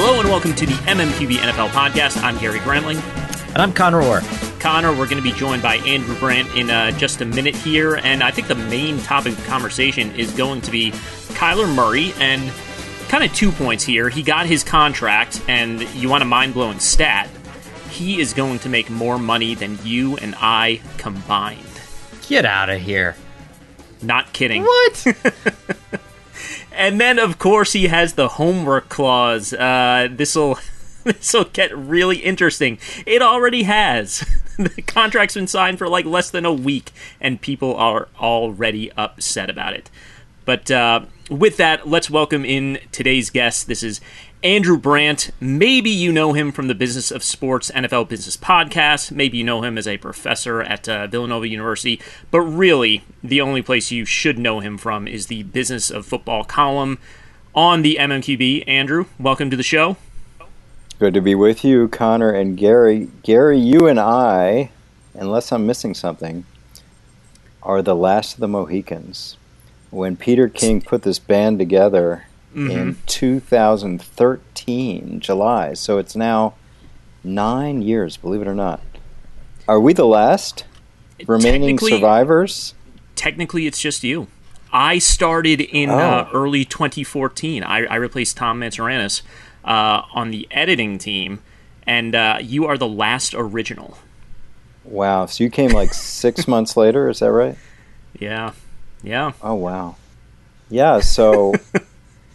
Hello and welcome to the MMQB NFL podcast. I'm Gary Gramling. And I'm Conor Orr. Conor, we're going to be joined by Andrew Brandt in uh, just a minute here. And I think the main topic of conversation is going to be Kyler Murray. And kind of two points here. He got his contract, and you want a mind blowing stat. He is going to make more money than you and I combined. Get out of here. Not kidding. What? And then, of course, he has the homework clause. Uh, this'll this'll get really interesting. It already has. the contract's been signed for like less than a week, and people are already upset about it. But uh, with that, let's welcome in today's guest. This is Andrew Brandt. Maybe you know him from the Business of Sports NFL Business podcast. Maybe you know him as a professor at uh, Villanova University. But really, the only place you should know him from is the Business of Football column on the MMQB. Andrew, welcome to the show. Good to be with you, Conor and Gary. Gary, you and I, unless I'm missing something, are the last of the Mohicans. When Peter King put this band together mm-hmm. in 2013, July, so it's now nine years, believe it or not. Are we the last remaining survivors? Technically, it's just you. I started in uh, oh. uh, early 2014. I, I replaced Tom Mantzouranis uh, on the editing team, and uh, you are the last original. Wow! So you came like six months later, is that right? Yeah, yeah. Oh wow. Yeah. So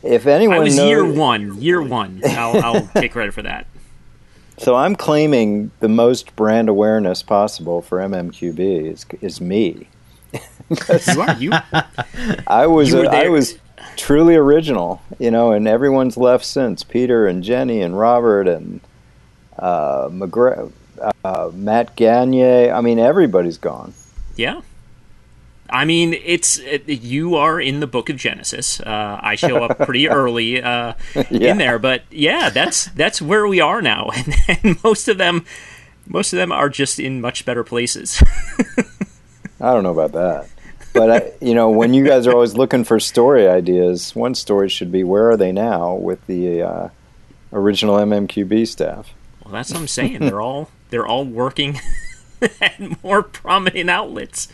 if anyone, I was knows... year one. Year one. I'll, I'll take credit for that. So I'm claiming the most brand awareness possible for MMQB is is me. you are you. I was you I was truly original, you know, and everyone's left since Peter and Jenny and Robert and uh, McGre- uh, Matt Gagne. I mean, everybody's gone. Yeah. I mean, it's it, you are in the book of Genesis. Uh, I show up pretty early uh, yeah. in there, but yeah, that's that's where we are now, and, and most of them, most of them are just in much better places. I don't know about that, but I, you know, when you guys are always looking for story ideas, one story should be where are they now with the uh, original MMQB staff? Well, that's what I'm saying. They're all they're all working at more prominent outlets.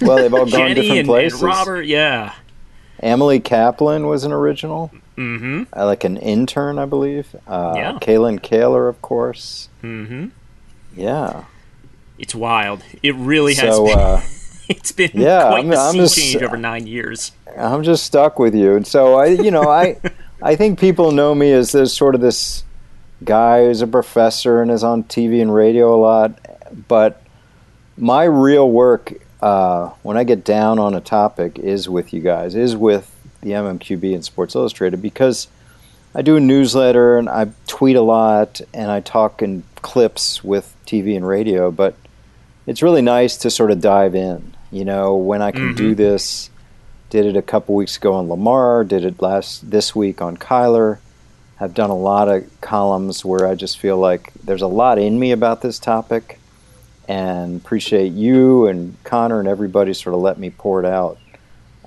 Well, they've all gone Jenny different and, places. and Robert, yeah. Emily Kaplan was an original. Mm-hmm. I like an intern, I believe. Uh, Yeah. Kalyn Kahler, of course. Mm-hmm. Yeah. It's wild. It really has So, been. uh, it's been yeah, quite I'm- the I'm sea just- change over nine years. I'm just stuck with you. And so I, you know, I, I think people know me as this sort of this guy who's a professor and is on TV and radio a lot. But my real work, uh, when I get down on a topic, is with you guys, is with the MMQB and Sports Illustrated because I do a newsletter and I tweet a lot and I talk in clips with TV and radio. But it's really nice to sort of dive in. You know, when I can do this did it a couple weeks ago on Lamar, did it last this week on Kyler. I've done a lot of columns where I just feel like there's a lot in me about this topic and appreciate you and Conor and everybody sort of let me pour it out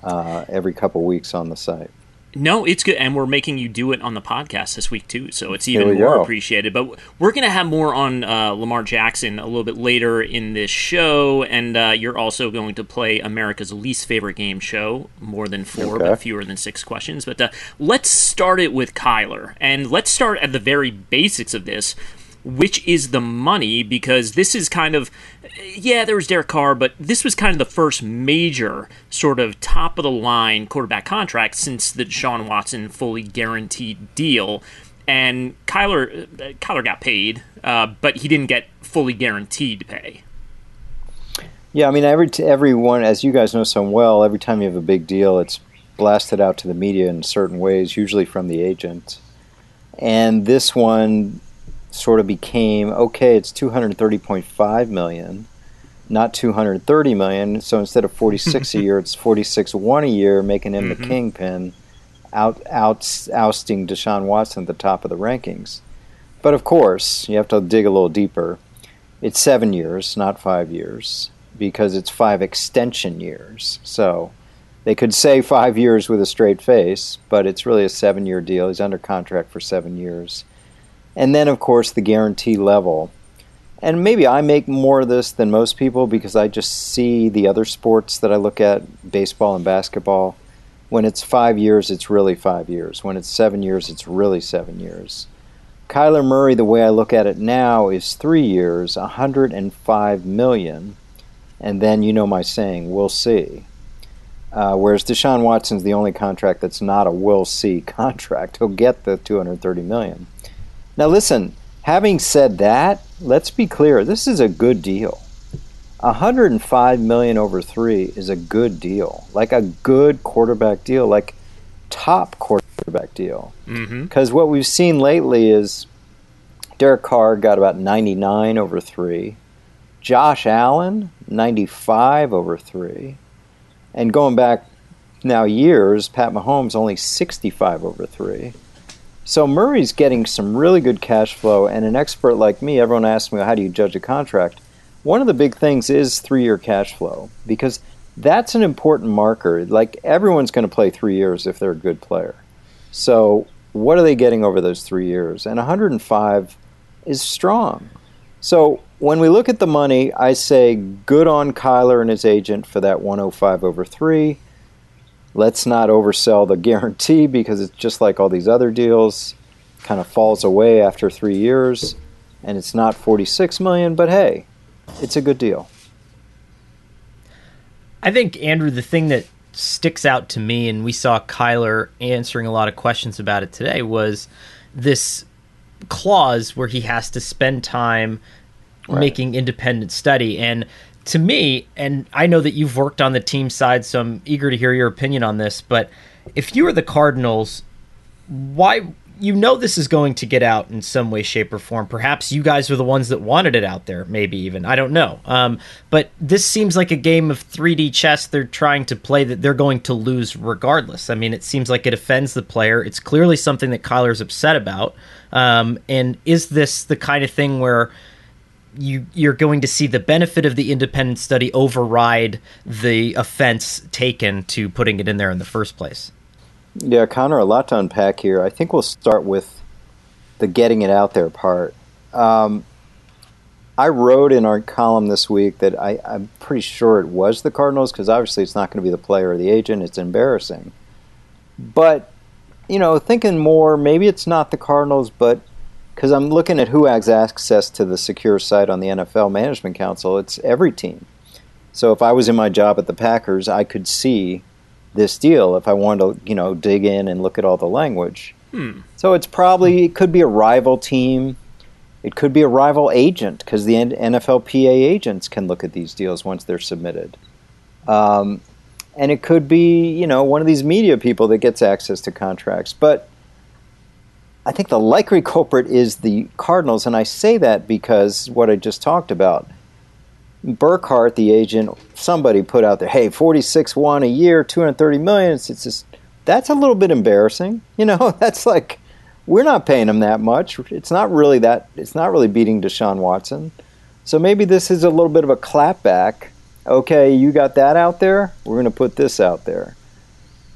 uh, every couple weeks on the site. No, it's good, and we're making you do it on the podcast this week too, so it's even more go. appreciated. But we're going to have more on uh, Lamar Jackson a little bit later in this show, and uh, you're also going to play America's least favorite game show, more than four, Okay. but fewer than six questions. But uh, let's start it with Kyler, and let's start at the very basics of this. Which is the money? Because this is kind of, yeah, there was Derek Carr, but this was kind of the first major sort of top of the line quarterback contract since the Deshaun Watson fully guaranteed deal. And Kyler, uh, Kyler got paid, uh, but he didn't get fully guaranteed pay. Yeah, I mean, every everyone, as you guys know so well, every time you have a big deal, it's blasted out to the media in certain ways, usually from the agent. And this one sort of became okay. It's two hundred thirty point five million, not two hundred thirty million. So instead of forty six a year, it's forty six one a year, making him the Mhm. kingpin, out, out ousting Deshaun Watson at the top of the rankings. But of course, you have to dig a little deeper. It's seven years, not five years, because it's five extension years. So they could say five years with a straight face, but it's really a seven year deal. He's under contract for seven years. And then, of course, the guarantee level. And maybe I make more of this than most people because I just see the other sports that I look at, baseball and basketball. When it's five years, it's really five years. When it's seven years, it's really seven years. Kyler Murray, the way I look at it now, is three years, 105 million, and then you know my saying, we'll see. Uh, whereas Deshaun Watson's the only contract that's not a we'll see contract. He'll get the 230 million. Now, listen. Having said that, let's be clear. This is a good deal. 105 million over three is a good deal, like a good quarterback deal, like top quarterback deal. Mm-hmm. Because what we've seen lately is Derek Carr got about 99 over three, Josh Allen 95 over three, and going back now years, Pat Mahomes only 65 over three. So Murray's getting some really good cash flow, and an expert like me, everyone asks me, how do you judge a contract? One of the big things is three year cash flow because that's an important marker. Like everyone's going to play three years if they're a good player. So what are they getting over those three years? And 105 is strong. So when we look at the money, I say good on Kyler and his agent for that 105 over three. Let's not oversell the guarantee because it's just like all these other deals, kind of falls away after three years, and it's not 46 million. But hey, it's a good deal. I think Andrew, the thing that sticks out to me, and we saw Kyler answering a lot of questions about it today, was this clause where he has to spend time Right. making independent study. And to me, and I know that you've worked on the team side, so I'm eager to hear your opinion on this. But if you were the Cardinals, why you know this is going to get out in some way shape or form. Perhaps you guys are the ones that wanted it out there maybe even. I don't know. Um, but this seems like a game of 3d chess they're trying to play that they're going to lose regardless. I mean it seems like it offends the player. It's clearly something that kyler's upset about. Um, and is this the kind of thing where you you're going to see the benefit of the independent study override the offense taken to putting it in there in the first place Yeah, Conor, a lot to unpack here. I think we'll start with the getting it out there part. Um, I wrote in our column this week that I, I'm pretty sure it was the Cardinals because obviously it's not going to be the player or the agent. It's embarrassing. But, you know, thinking more, maybe it's not the Cardinals, but because I'm looking at who has access to the secure site on the NFL Management Council, it's every team. So if I was in my job at the Packers, I could see this deal if I wanted to, you know, dig in and look at all the language. Hmm. So it's probably it could be a rival team. It could be a rival agent because the NFLPA agents can look at these deals once they're submitted. Um, and it could be, you know, one of these media people that gets access to contracts. But I think the likely culprit is the Cardinals, and I say that because what I just talked about. Burkhardt, the agent, somebody put out there, hey, 46 one a year, 230 million. It's, it's just, that's a little bit embarrassing. You know, that's like, we're not paying him that much. It's not really that, it's not really beating Deshaun Watson. So maybe this is a little bit of a clapback. Okay, you got that out there, we're going to put this out there.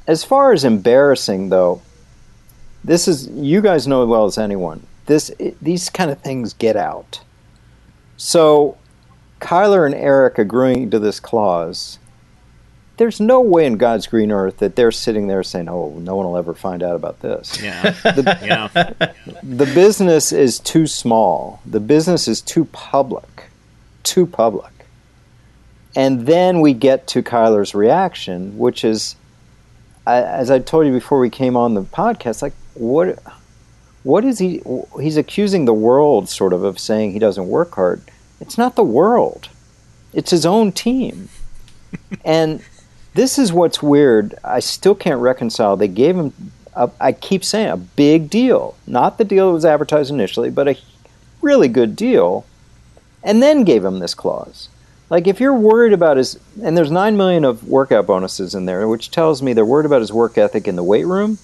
As far as embarrassing, though, this is, you guys know as well as anyone, this, it, these kind of things get out. So Kyler and Erik agreeing to this clause, there's no way in God's green earth that they're sitting there saying, "Oh, no one will ever find out about this." Yeah, the, yeah. the business is too small. The business is too public, too public. And then we get to Kyler's reaction, which is, as I told you before we came on the podcast, like what, what is he? He's accusing the world, sort of, of saying he doesn't work hard it's not the world, it's his own team. and this is what's weird. I still can't reconcile. They gave him, a, I keep saying, a big deal. Not the deal that was advertised initially, but a really good deal. And then gave him this clause. Like if you're worried about his, and there's nine million of workout bonuses in there, which tells me they're worried about his work ethic in the weight room,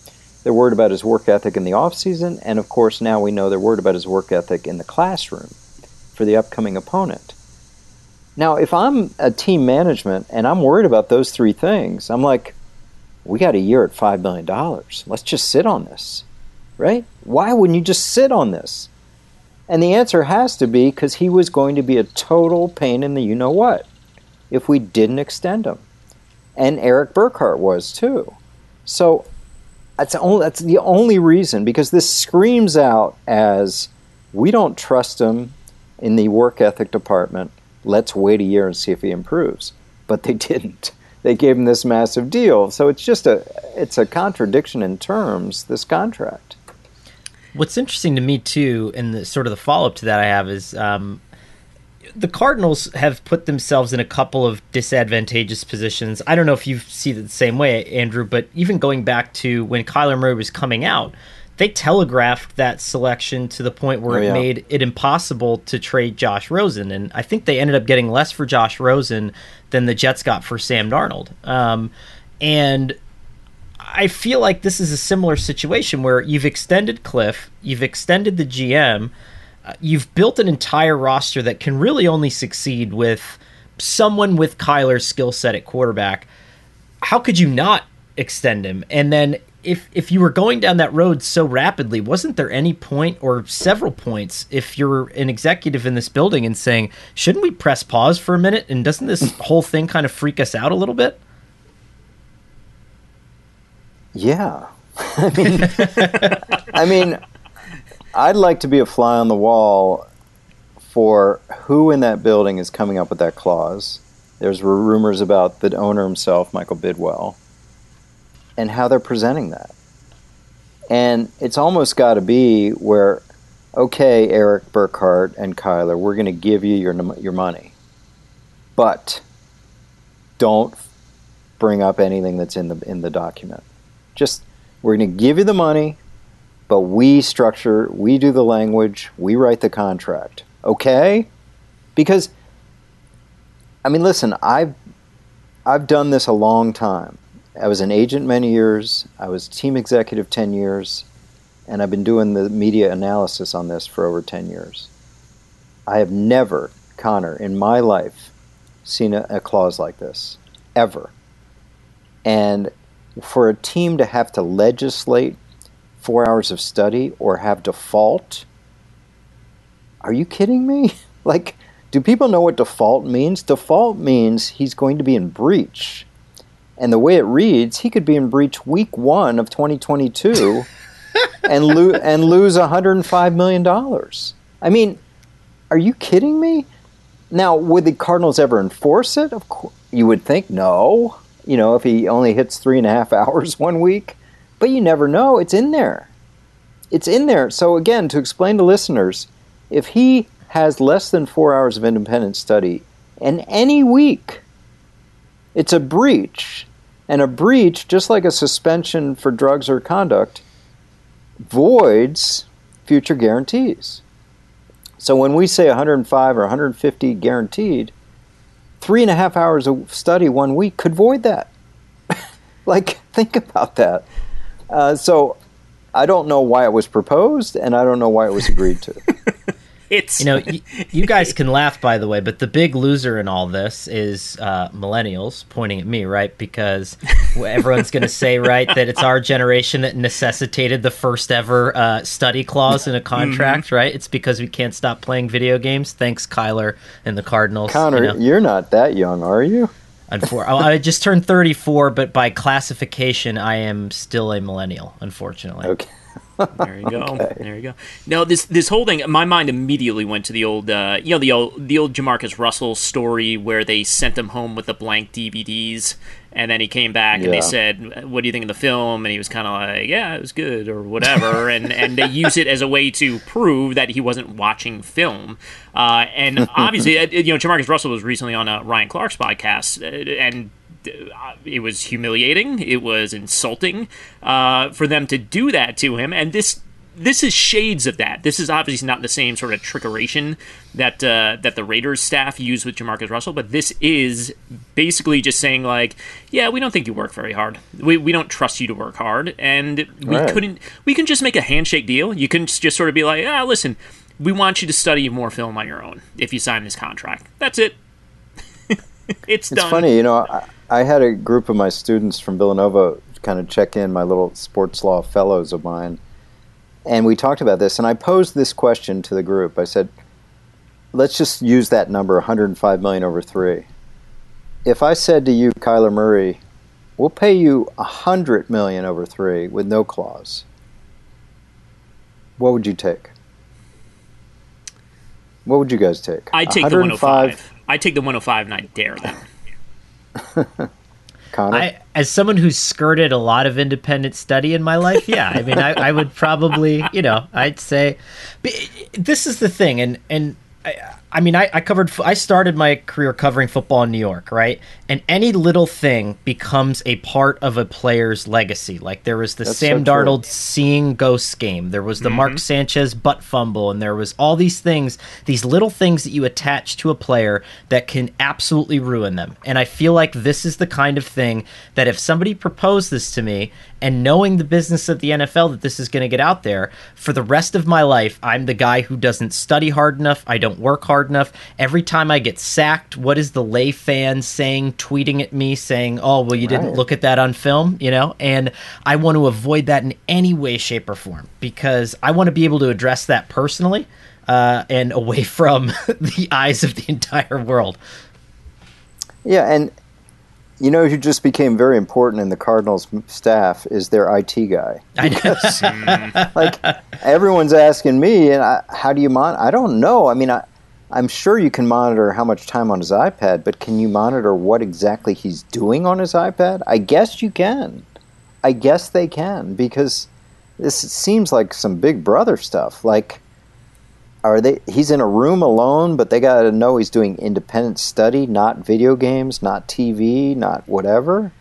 they're worried about his work ethic in the off season, and of course now we know they're worried about his work ethic in the classroom for the upcoming opponent. Now, if I'm a team management and I'm worried about those three things, I'm like, we got a year at $5 million. Let's just sit on this, right? Why wouldn't you just sit on this? And the answer has to be because he was going to be a total pain in the you know what if we didn't extend him. And Erik Burkhardt was too. So that's, only, that's the only reason because this screams out as we don't trust him in the work ethic department, let's wait a year and see if he improves. But they didn't. They gave him this massive deal. So it's just a it's a contradiction in terms, this contract. What's interesting to me too, and the sort of the follow up to that I have is um, the Cardinals have put themselves in a couple of disadvantageous positions. I don't know if you see it the same way, Andrew, but even going back to when Kyler Murray was coming out, they telegraphed that selection to the point where oh, yeah. it made it impossible to trade Josh Rosen, and I think they ended up getting less for Josh Rosen than the Jets got for Sam Darnold. Um, and I feel like this is a similar situation where you've extended Kliff, you've extended the GM, Uh, you've built an entire roster that can really only succeed with someone with Kyler's skill set at quarterback. How could you not extend him? And then if if you were going down that road so rapidly, wasn't there any point or several points if you're an executive in this building and saying, shouldn't we press pause for a minute? And doesn't this whole thing kind of freak us out a little bit? Yeah. I mean, I mean, I'd like to be a fly on the wall for who in that building is coming up with that clause. There's rumors about the owner himself, Michael Bidwill, and how they're presenting that. And it's almost got to be where, okay, Erik Burkhardt and Kyler, we're going to give you your your money, but don't bring up anything that's in the in the document. Just we're going to give you the money, but we structure, we do the language, we write the contract. Okay? Because I mean, listen, I've I've done this a long time. I was an agent many years. I was team executive 10 years. And I've been doing the media analysis on this for over 10 years. I have never, Conor, in my life, seen a, a clause like this. Ever. And for a team to have to legislate four hours of study or have default, are you kidding me? like, do people know what default means? Default means he's going to be in breach. And the way it reads, he could be in breach week one of 2022 and, lo- and lose $105 million. I mean, are you kidding me? Now, would the Cardinals ever enforce it? Of course, you would think no. You know, if he only hits three and a half hours one week, but you never know. It's in there. It's in there. So again, to explain to listeners, if he has less than four hours of independent study in any week, it's a breach. And a breach, just like a suspension for drugs or conduct, voids future guarantees. So when we say 105 or 150 guaranteed, three and a half hours of study one week could void that. like, think about that. Uh, so I don't know why it was proposed, and I don't know why it was agreed to. It's you know, y- you guys can laugh by the way, but the big loser in all this is uh, millennials pointing at me, right? Because everyone's going to say, right, that it's our generation that necessitated the first ever uh, study clause in a contract, right? It's because we can't stop playing video games. Thanks, Kyler and the Cardinals. Conor, you know. you're not that young, are you? Unfor- oh, I just turned 34, but by classification, I am still a millennial, unfortunately. Okay. There you go. There you go. No, this this whole thing, my mind immediately went to the old, uh, you know, the old the old JaMarcus Russell story where they sent him home with the blank DVDs, and then he came back and they said, "What do you think of the film?" And he was kind of like, "Yeah, it was good" or whatever, and and they use it as a way to prove that he wasn't watching film. Uh, and obviously, uh, you know, JaMarcus Russell was recently on uh, Ryan Clark's podcast, uh, and it was humiliating. It was insulting uh, for them to do that to him, and this this is shades of that. This is obviously not the same sort of trickeration that uh, that the Raiders staff used with JaMarcus Russell, but this is basically just saying like, yeah, we don't think you work very hard. We, we don't trust you to work hard, and we Right. couldn't. We can just make a handshake deal. You can just sort of be like, ah, listen, we want you to study more film on your own if you sign this contract. That's it. it's It's done. funny, you know, I, I had a group of my students from Villanova kind of check in, my little sports law fellows of mine, and we talked about this. And I posed this question to the group. I said, let's just use that number 105 million over three. If I said to you, Kyler Murray, we'll pay you 100 million over three with no clause, what would you take? What would you guys take? I take the 105. I take the 105 and I dare them. Conor? I, as someone who's skirted a lot of independent study in my life, yeah, I mean, I, I would probably, you know, I'd say, this is the thing, and and I, I mean, I, I covered, I started my career covering football in New York, right? And any little thing becomes a part of a player's legacy. Like there was the That's Sam so true. Darnold seeing ghosts game, there was the Mark mm-hmm. Sanchez butt fumble, and there was all these things, these little things that you attach to a player that can absolutely ruin them. And I feel like this is the kind of thing that if somebody proposed this to me, and knowing the business of the NFL that this is going to get out there for the rest of my life, I'm the guy who doesn't study hard enough. I don't work hard enough. Every time I get sacked, what is the lay fan saying, tweeting at me, saying, "Oh, well, you didn't look at that on film," you know? And I want to avoid that in any way, shape, or form because I want to be able to address that personally uh, and away from the eyes of the entire world. Yeah, and you know who just became very important in the Cardinals staff is their IT guy. I know. Like everyone's asking me, and I, how do you mon? I don't know. I mean, I, I'm sure you can monitor how much time on his iPad, but can you monitor what exactly he's doing on his iPad? I guess you can. I guess they can because this seems like some Big Brother stuff. Like, are they? He's in a room alone, but they got to know he's doing independent study, not video games, not TV, not whatever.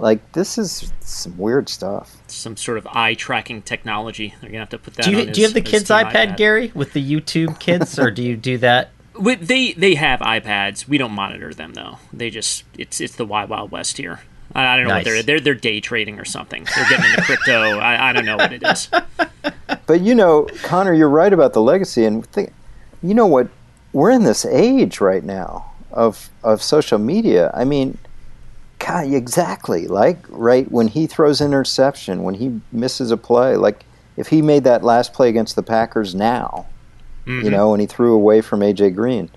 Like, this is some weird stuff. Some sort of eye tracking technology. They're gonna have to put that. do you on do you have the kids' his team iPad, Gary, with the YouTube kids, or do you do that? With- They they have iPads. We don't monitor them though. They just it's it's the wild wild west here. I, I don't know Nice. what they're they're they're day trading or something. They're getting into crypto. I, I don't know what it is. But you know, Conor, you're right about the legacy, and think, you know what? We're in this age right now of of social media. I mean, God, exactly. Like right when he throws interception, when he misses a play, like if he made that last play against the Packers now, you mm-hmm. know, when he threw away from AJ Green,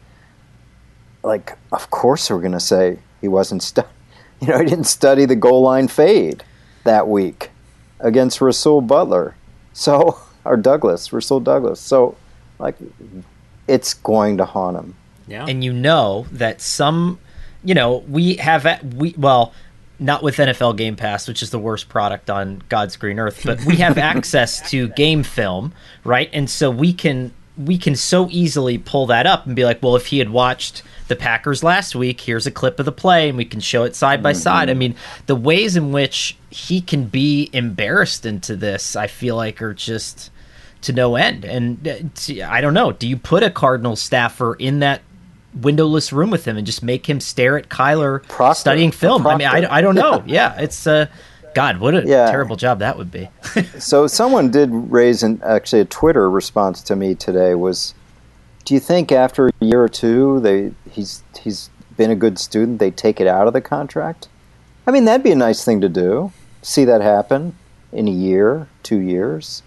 like, of course we're going to say he wasn't stu- you know, he didn't study the goal line fade that week against Rasul Butler. So, or Douglas, Rasul Douglas. So, like, it's going to haunt him. Yeah. And you know that some, you know, we have we well, not with NFL Game Pass, which is the worst product on God's green earth, but we have access to game film, right? And so we can we can so easily pull that up and be like, well, if he had watched the Packers last week, here's a clip of the play, and we can show it side by side. I mean, the ways in which he can be embarrassed into this, I feel like, are just to no end. And uh, I don't know. Do you put a Cardinal staffer in that windowless room with him and just make him stare at Kyler Proctor. studying film? I mean, I, I don't know. Yeah, it's uh, God, what a Yeah. terrible job that would be. So someone did raise an actually a Twitter response to me today was, do you think after a year or two they he's he's been a good student they take it out of the contract? I mean that'd be a nice thing to do. See that happen in a year, two years,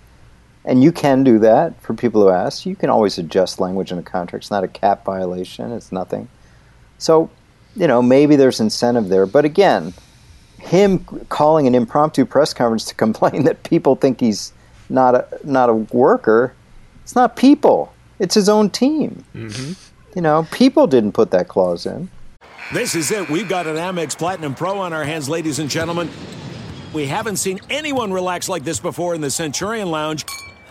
and you can do that for people who ask. You can always adjust language in a contract. It's not a cap violation. It's nothing. So, you know, maybe there's incentive there. But again, him calling an impromptu press conference to complain that people think he's not a not a worker, it's not people. It's his own team. Mm-hmm. You know, people didn't put that clause in. This is it. We've got an Amex Platinum Pro on our hands, ladies and gentlemen. We haven't seen anyone relax like this before in the Centurion Lounge.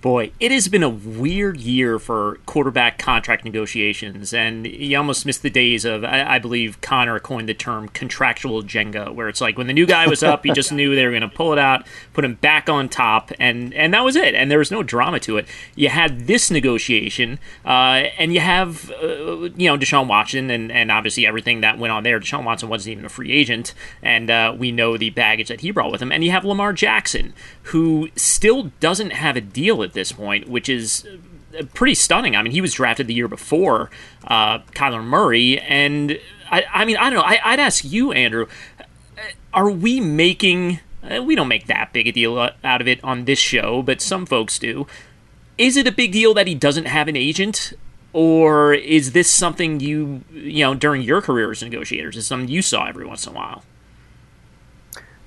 Boy, it has been a weird year for quarterback contract negotiations, and you almost missed the days of, I, I believe Conor coined the term contractual Jenga, where it's like when the new guy was up, you just knew they were going to pull it out, put him back on top, and, and that was it. And there was no drama to it. You had this negotiation, uh, and you have, uh, you know, Deshaun Watson, and, and obviously everything that went on there. Deshaun Watson wasn't even a free agent, and uh, we know the baggage that he brought with him. And you have Lamar Jackson, who still doesn't have a deal at this point, which is uh, pretty stunning. I mean, he was drafted the year before uh, Kyler Murray, and I, I mean, I don't know. I, would ask you, Andrew, uh, are we making? Uh, we don't make that big a deal out of it on this show, but some folks do. Is it a big deal that he doesn't have an agent? Or is this something you, you know, during your career as negotiators, is something you saw every once in a while?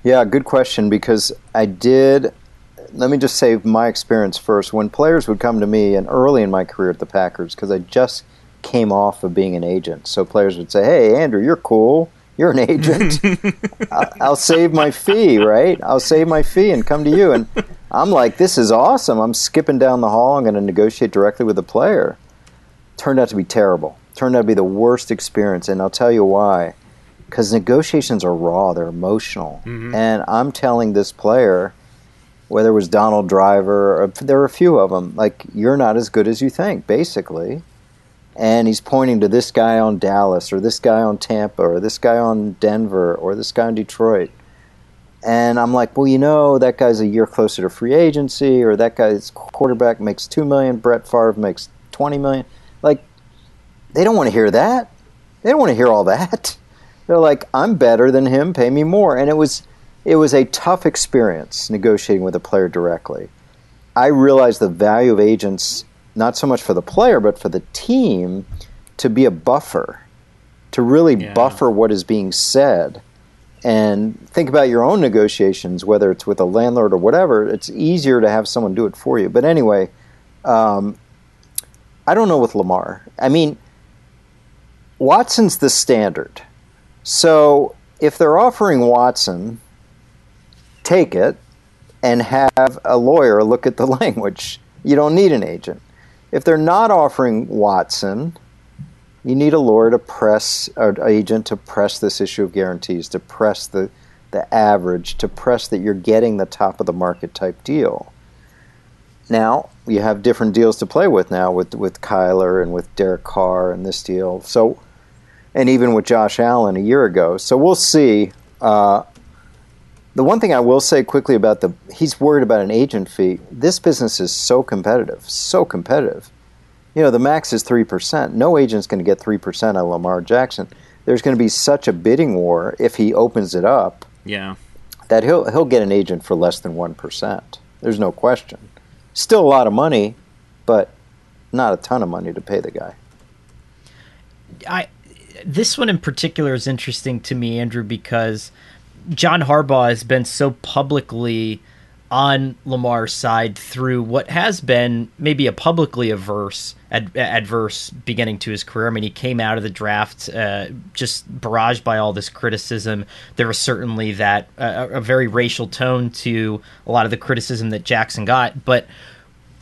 Yeah, good question because I did. Let me just say my experience first. When players would come to me, and early in my career at the Packers, because I just came off of being an agent, so players would say, "Hey, Andrew, you're cool. You're an agent. I'll save my fee, right? I'll save my fee and come to you." And I'm like, "This is awesome. I'm skipping down the hall. I'm going to negotiate directly with the player." Turned out to be terrible. Turned out to be the worst experience, and I'll tell you why because negotiations are raw, they're emotional. Mm-hmm. And I'm telling this player, whether it was Donald Driver, or, there were a few of them, like, you're not as good as you think, basically. And he's pointing to this guy on Dallas, or this guy on Tampa, or this guy on Denver, or this guy on Detroit. And I'm like, well, you know, that guy's a year closer to free agency, or that guy's quarterback makes two million, Brett Favre makes twenty million. Like, they don't want to hear that. They don't want to hear all that. They're like, I'm better than him, pay me more. And it was it was a tough experience negotiating with a player directly. I realized the value of agents not so much for the player but for the team to be a buffer, to really yeah. buffer what is being said. And think about your own negotiations, whether it's with a landlord or whatever. It's easier to have someone do it for you. But anyway, um, I don't know with Lamar. I mean, Watson's the standard. So if they're offering Watson, take it and have a lawyer look at the language. You don't need an agent. If they're not offering Watson, you need a lawyer to press, or agent to press this issue of guarantees, to press the, the average, to press that you're getting the top of the market type deal. Now, you have different deals to play with now with, with Kyler and with Derek Carr and this deal. So and even with Josh Allen a year ago. So we'll see. Uh, the one thing I will say quickly about the he's worried about an agent fee. This business is so competitive, so competitive. You know, the max is three percent. No agent's going to get three percent on Lamar Jackson. There's going to be such a bidding war if he opens it up. Yeah. That he'll he'll get an agent for less than one percent. There's no question. Still a lot of money, but not a ton of money to pay the guy. I this one in particular is interesting to me, Andrew, because John Harbaugh has been so publicly on Lamar's side through what has been maybe a publicly averse ad- adverse beginning to his career. I mean, he came out of the draft uh, just barraged by all this criticism. There was certainly that uh, a very racial tone to a lot of the criticism that Jackson got, but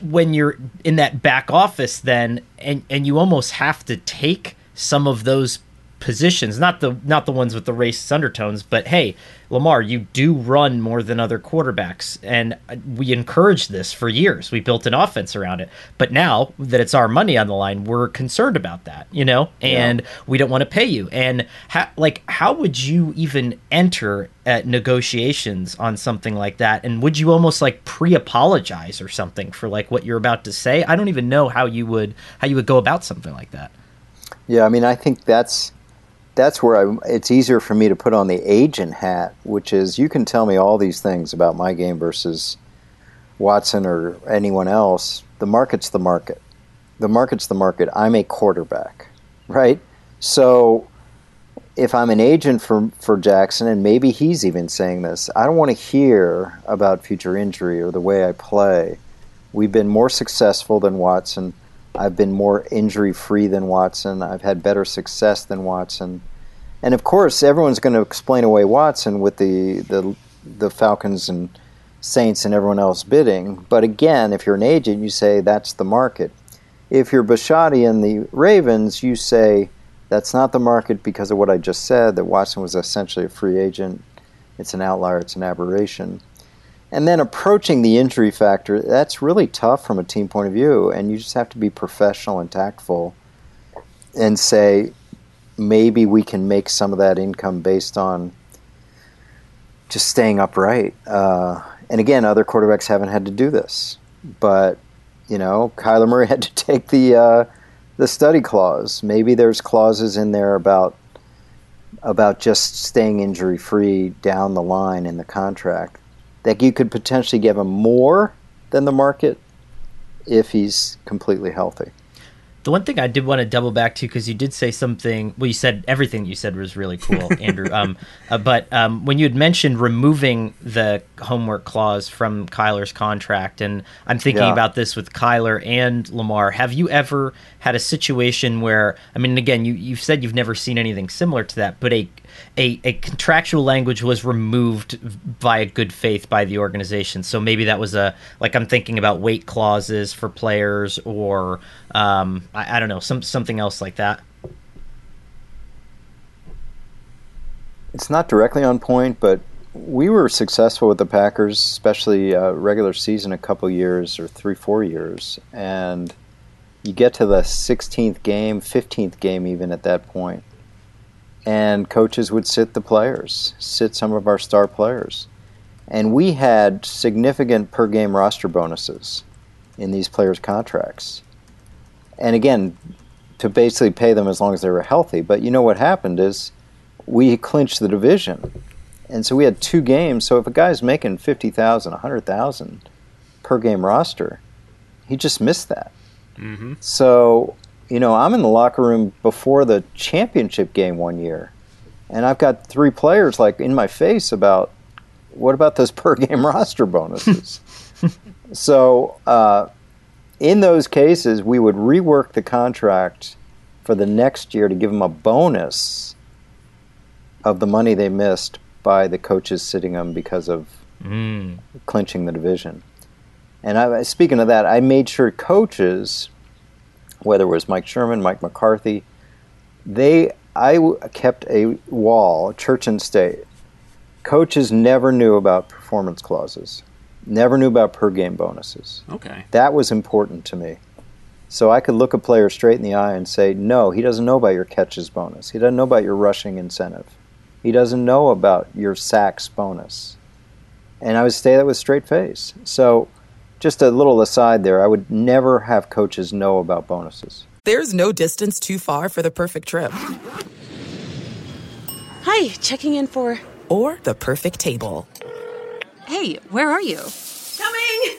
when you're in that back office then and and you almost have to take some of those positions, not the not the ones with the racist undertones, but hey, Lamar, you do run more than other quarterbacks, and uh, we encouraged this for years. We built an offense around it, but now that it's our money on the line, we're concerned about that, you know, and yeah. we don't want to pay you. And how, like, how would you even enter at negotiations on something like that? And would you almost like pre-apologize or something for like what you're about to say? I don't even know how you would how you would go about something like that. Yeah, I mean, I think that's that's where I, it's easier for me to put on the agent hat, which is you can tell me all these things about my game versus Watson or anyone else. The market's the market. The market's the market. I'm a quarterback, right? So if I'm an agent for for Jackson, and maybe he's even saying this, I don't want to hear about future injury or the way I play. We've been more successful than Watson. I've been more injury free than Watson. I've had better success than Watson. And of course, everyone's going to explain away Watson with the, the, the Falcons and Saints and everyone else bidding. But again, if you're an agent, you say that's the market. If you're Bisciotti and the Ravens, you say that's not the market because of what I just said, that Watson was essentially a free agent. It's an outlier, it's an aberration. And then approaching the injury factor, that's really tough from a team point of view. And you just have to be professional and tactful and say, maybe we can make some of that income based on just staying upright. Uh, and again, other quarterbacks haven't had to do this. But, you know, Kyler Murray had to take the, uh, the study clause. Maybe there's clauses in there about about just staying injury free down the line in the contract that you could potentially give him more than the market if he's completely healthy. The one thing I did want to double back to because you did say something. Well, you said everything you said was really cool, Andrew. Um, uh, but um, when you had mentioned removing the homework clause from Kyler's contract, and I'm thinking Yeah. about this with Kyler and Lamar. Have you ever had a situation where? I mean, again, you you've said you've never seen anything similar to that, but a a, a contractual language was removed via good faith by the organization. So maybe that was a like I'm thinking about weight clauses for players, or um, I, I don't know, some something else like that. It's not directly on point, but we were successful with the Packers, especially uh, regular season, a couple years or three, four years, and you get to the 16th game, 15th game, even at that point, and coaches would sit the players, sit some of our star players, and we had significant per game roster bonuses in these players' contracts, and again, to basically pay them as long as they were healthy. But you know what happened is we clinched the division. And so we had two games. So if a guy's making 50,000, 100,000 per game roster, he just missed that. Mm-hmm. So, you know, I'm in the locker room before the championship game one year. And I've got three players like in my face about what about those per game roster bonuses? so, uh, in those cases, we would rework the contract for the next year to give them a bonus of the money they missed by the coaches sitting them because of Mm. clinching the division. And I, speaking of that, I made sure coaches, whether it was Mike Sherman, Mike McCarthy, they I w- kept a wall, church and state. Coaches never knew about performance clauses, never knew about per game bonuses. Okay. That was important to me. So I could look a player straight in the eye and say, no, he doesn't know about your catches bonus. He doesn't know about your rushing incentive. He doesn't know about your sacks bonus. And I would say that with straight face. So just a little aside there, I would never have coaches know about bonuses. There's no distance too far for the perfect trip. Hi, checking in for. Or the perfect table. Hey, where are you? Coming!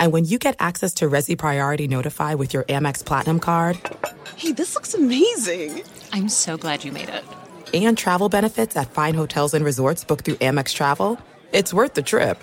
And when you get access to Resy Priority Notify with your Amex Platinum card Hey, this looks amazing. I'm so glad you made it. and travel benefits at fine hotels and resorts booked through Amex Travel, it's worth the trip.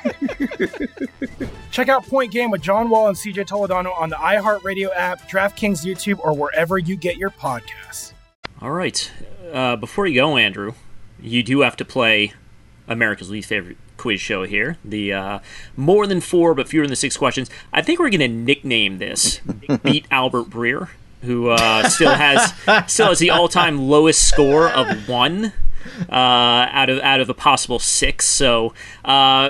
Check out Point Game with John Wall and CJ Toledano on the iHeartRadio app, DraftKings YouTube, or wherever you get your podcasts. All right. Uh, before you go, Andrew, you do have to play America's least favorite quiz show here. The uh, more than four but fewer than six questions. I think we're going to nickname this "Beat Albert Breer," who uh, still has still has the all-time lowest score of one uh, out of out of a possible six. So, uh,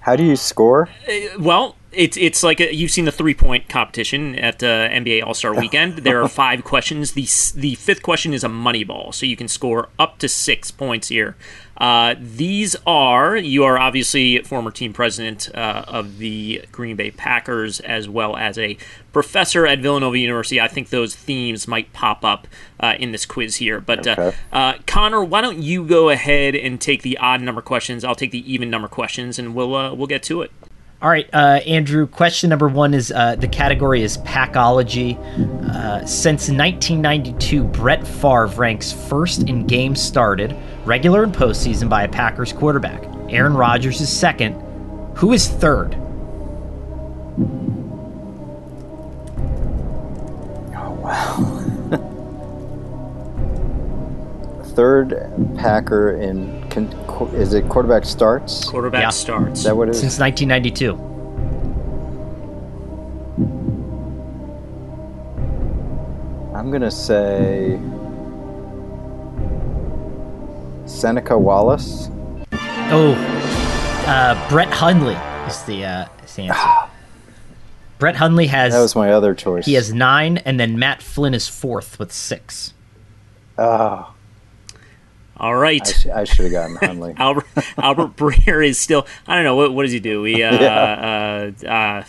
How do you score? uh, well, it's it's like a, you've seen the three point competition at uh, NBA All Star Weekend. There are five questions. The the fifth question is a money ball, so you can score up to six points here. Uh, these are you are obviously former team president uh, of the Green Bay Packers as well as a professor at Villanova University. I think those themes might pop up uh, in this quiz here. But uh, Okay. uh, Conor, why don't you go ahead and take the odd number questions? I'll take the even number questions, and we'll uh, we'll get to it. All right, uh, Andrew. Question number one is uh, the category is packology. Uh, since 1992, Brett Favre ranks first in games started, regular and postseason, by a Packers quarterback. Aaron Rodgers is second. Who is third? Oh wow! Third Packer in con, is it quarterback starts? Quarterback Yeah. starts. Is that what it is? Since 1992. I'm gonna say Seneca Wallace. Oh, uh, Brett Hundley is the, uh, is the answer. Brett Hundley has. That was my other choice. He has nine, and then Matt Flynn is fourth with six. Oh, All right. I, sh- I should have gotten Hundley. Albert Albert Breer is still. I don't know what what does he do? He uh, uh, uh,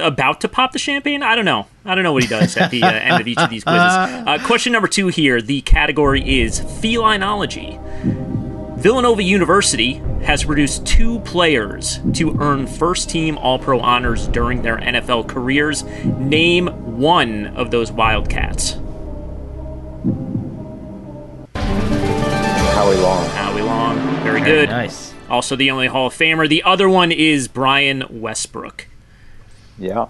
about to pop the champagne. I don't know. I don't know what he does at the uh, end of each of these quizzes. Uh, question number two here. The category is felinology. Villanova University has produced two players to earn first team All Pro honors during their NFL careers. Name one of those Wildcats. Very, Very good. nice. Also, the only Hall of Famer. The other one is Brian Westbrook. Yeah.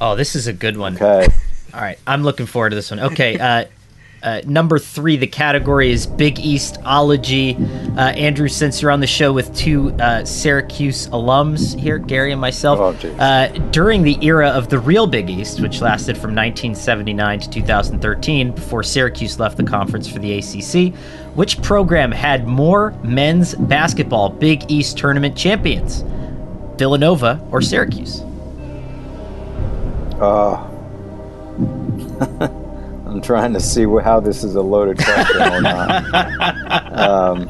Oh, this is a good one. Okay. All right, I'm looking forward to this one. Okay, uh, uh, number three, the category is Big Eastology. Uh, Andrew, since you're on the show with two uh, Syracuse alums here, Gary and myself, Oh, uh, during the era of the real Big East, which lasted from 1979 to 2013, before Syracuse left the conference for the ACC, which program had more men's basketball Big East tournament champions? Villanova or Syracuse? Uh, I'm trying to see how this is a loaded question or not. Um,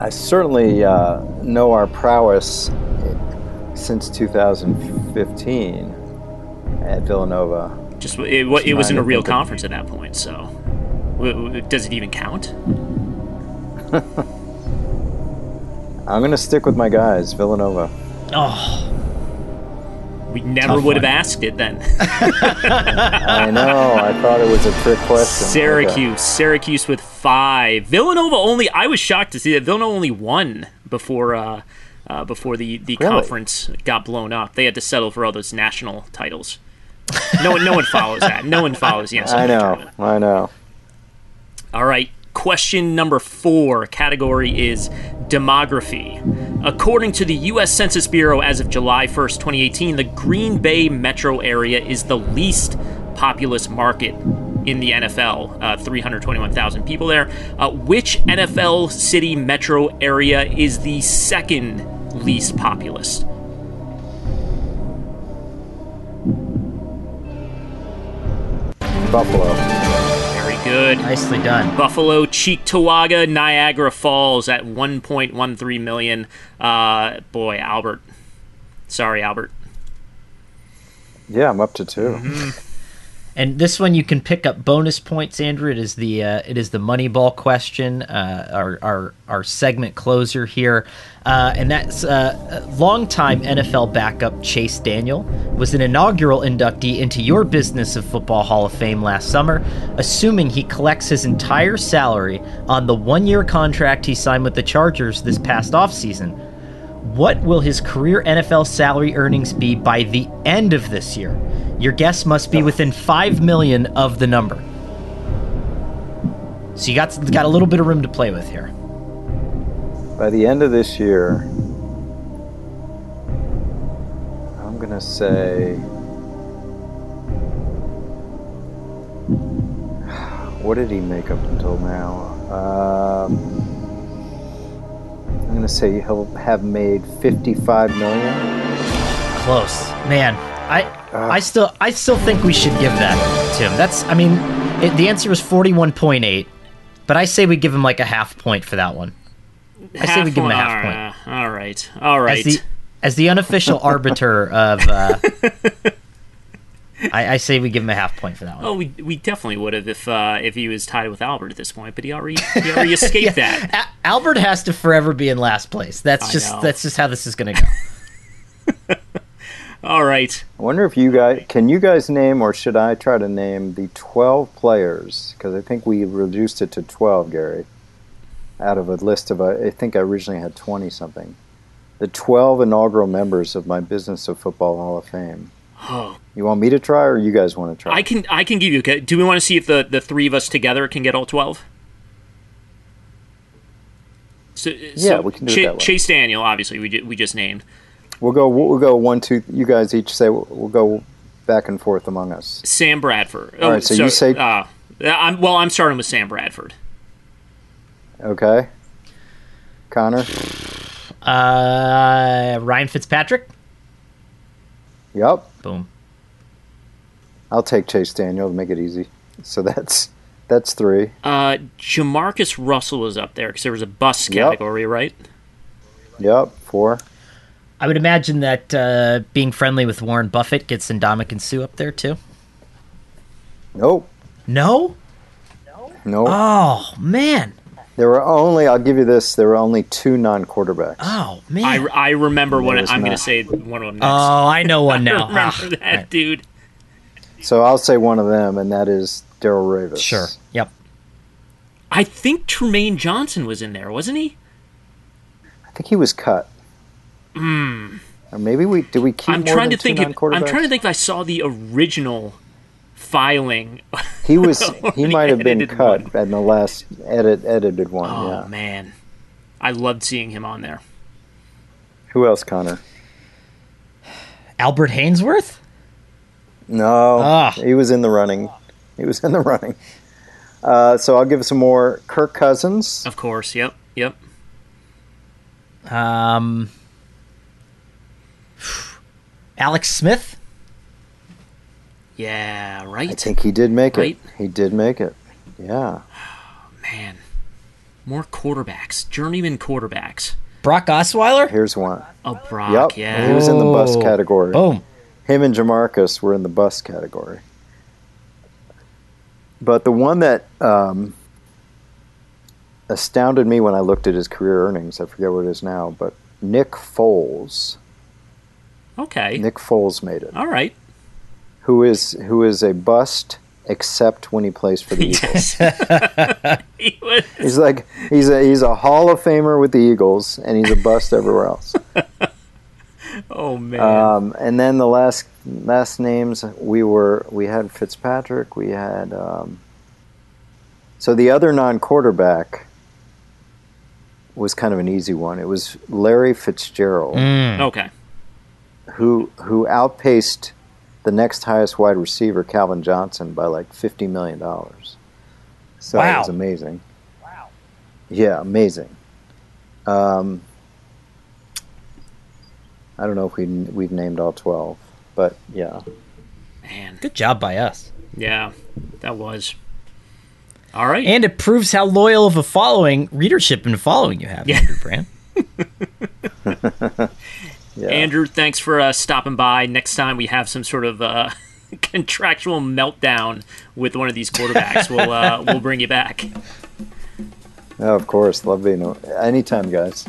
I certainly uh, know our prowess since 2015 at Villanova. Just it, wa- it was in a real conference at that point. So, w- w- does it even count? I'm going to stick with my guys, Villanova. Oh, We never Tough would have asked it then. I know. I thought it was a trick question. Syracuse, Syracuse with five. Villanova only. I was shocked to see that Villanova only won before uh, uh, before the the Really? conference got blown up. They had to settle for all those national titles. No one, no one follows that. No one follows Yes, I know. I know. All right. Question number four category is demography. According to the U.S. Census Bureau, as of July 1st, 2018, the Green Bay metro area is the least populous market in the NFL. Uh, 321,000 people there. Uh, which NFL city metro area is the second least populous? Buffalo. Very good. Nicely done. Buffalo, Cheektowaga, Niagara Falls at 1.13 million. Uh, boy, Albert. Sorry, Albert. Yeah, I'm up to 2 Mm-hmm. And this one you can pick up bonus points, Andrew. It is the uh, it is the Moneyball question, uh, our, our our segment closer here, uh, and that's uh, longtime NFL backup Chase Daniel was an inaugural inductee into your Business of Football Hall of Fame last summer. Assuming he collects his entire salary on the one year contract he signed with the Chargers this past offseason, what will his career NFL salary earnings be by the end of this year? Your guess must be within five million of the number. So you got got a little bit of room to play with here. By the end of this year, I'm gonna say. What did he make up until now? Um, I'm gonna say he'll have made 55 million. Close, man. I I still I still think we should give that to him. That's I mean, it, the answer was 41.8, but I say we give him like a half point for that one. I say we give him a half point. point. All right. All right. As the as the unofficial arbiter of, uh, I, I say we give him a half point for that one. Oh, we, we definitely would have if uh, if he was tied with Albert at this point, but he already he already escaped that. A- Albert has to forever be in last place. That's I just know. that's just how this is going to go. All right. I wonder if you guys can you guys name or should I try to name the 12 players because I think we reduced it to 12, Gary. Out of a list of uh, I think I originally had 20 something. The 12 inaugural members of my Business of Football Hall of Fame. Oh, You want me to try or you guys want to try? I can I can give you. okay, Do we want to see if the, the three of us together can get all twelve? So, Yeah, we can do it that way. Chase Daniel, obviously, we ju- we just named. We'll go we'll go one two you guys each say we'll go back and forth among us. Sam Bradford. All right, so you say- Uh, I'm, well, I'm starting with Sam Bradford. Okay? Conor? Uh, Ryan Fitzpatrick. Yep. Boom. I'll take Chase Daniel to make it easy. So that's that's 3. Uh, JaMarcus Russell is up there because there was a bus Yep. category, right? Yep, 4. I would imagine that uh, being friendly with Warren Buffett gets Ndamukong Suh up there too. Nope. No. No. No. Oh man. There were only, I'll give you this, there were only two non quarterbacks. Oh, man. I, I remember one. I'm going to say one of them next. Oh. I know one now. I remember Ah, that, right. dude. So I'll say one of them, and that is Darrelle Revis. Sure. Yep. I think Tremaine Johnson was in there, wasn't he? I think he was cut. Hmm. Or maybe we, did we keep I'm more trying than to think. two If, I'm trying to think if I saw the original filing. He was, he might have been cut one. in the last edit, edited one, Oh yeah. man, I loved seeing him on there. Who else, Conor? Albert Haynesworth. No, Ah. he was in the running. He was in the running. Uh, so I'll give some more. Kirk Cousins. Of course. Yep. Yep. Um. Alex Smith. Yeah. Right. I think he did make Right. it. He did make it. Yeah. Man, more quarterbacks, journeyman quarterbacks. Brock Osweiler. Here's one. Oh, Brock. yep. Yeah. He was in the bus Oh, category. Boom. Him and JaMarcus were in the bus category. But the one that um, astounded me when I looked at his career earnings, I forget what it is now, but Nick Foles. Okay. Nick Foles made it. All right. Who is who is a bust except when he plays for the Eagles. He was. He's like he's a he's a Hall of Famer with the Eagles, and he's a bust everywhere else. Oh man. Um, and then the last last names we were we had Fitzpatrick, we had um, so the other non-quarterback was kind of an easy one. It was Larry Fitzgerald. Okay. who who outpaced the next highest wide receiver, Calvin Johnson, by like fifty million dollars. So it was amazing. Wow. Yeah, amazing. Um, I don't know if we we've named all twelve, but yeah. Man. Good job by us. Yeah, that was. All right. And it proves how loyal of a following, readership and following you have, Andrew Brandt. Andrew, thanks for uh, stopping by. Next time we have some sort of uh, contractual meltdown with one of these quarterbacks, we'll uh, we'll bring you back. Oh, of course, love being anytime, guys.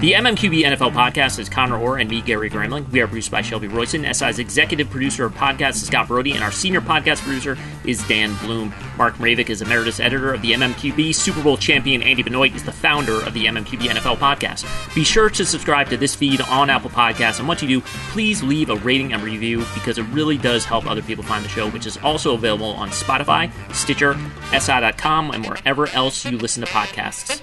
The MMQB NFL podcast is Conor Orr and me, Gary Gramling. We are produced by Shelby Royson. SI's executive producer of podcasts is Scott Brody, and our senior podcast producer is Dan Bloom. Mark Mravic is emeritus editor of the MMQB. Super Bowl champion Andy Benoit is the founder of the MMQB NFL podcast. Be sure to subscribe to this feed on Apple Podcasts, and once you do, please leave a rating and review because it really does help other people find the show, which is also available on Spotify, Stitcher, SI.com, and wherever else you listen to podcasts.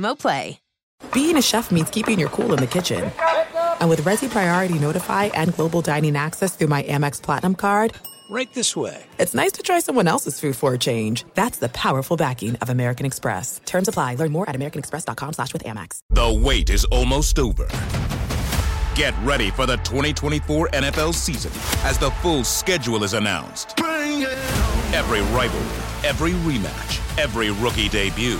Play. Being a chef means keeping your cool in the kitchen. And with Resy Priority Notify and Global Dining Access through my Amex Platinum card, Right this way. it's nice to try someone else's food for a change. That's the powerful backing of American Express. Terms apply. Learn more at americanexpress.com slash with Amex. The wait is almost over. Get ready for the 2024 NFL season as the full schedule is announced. Every rivalry, every rematch, every rookie debut,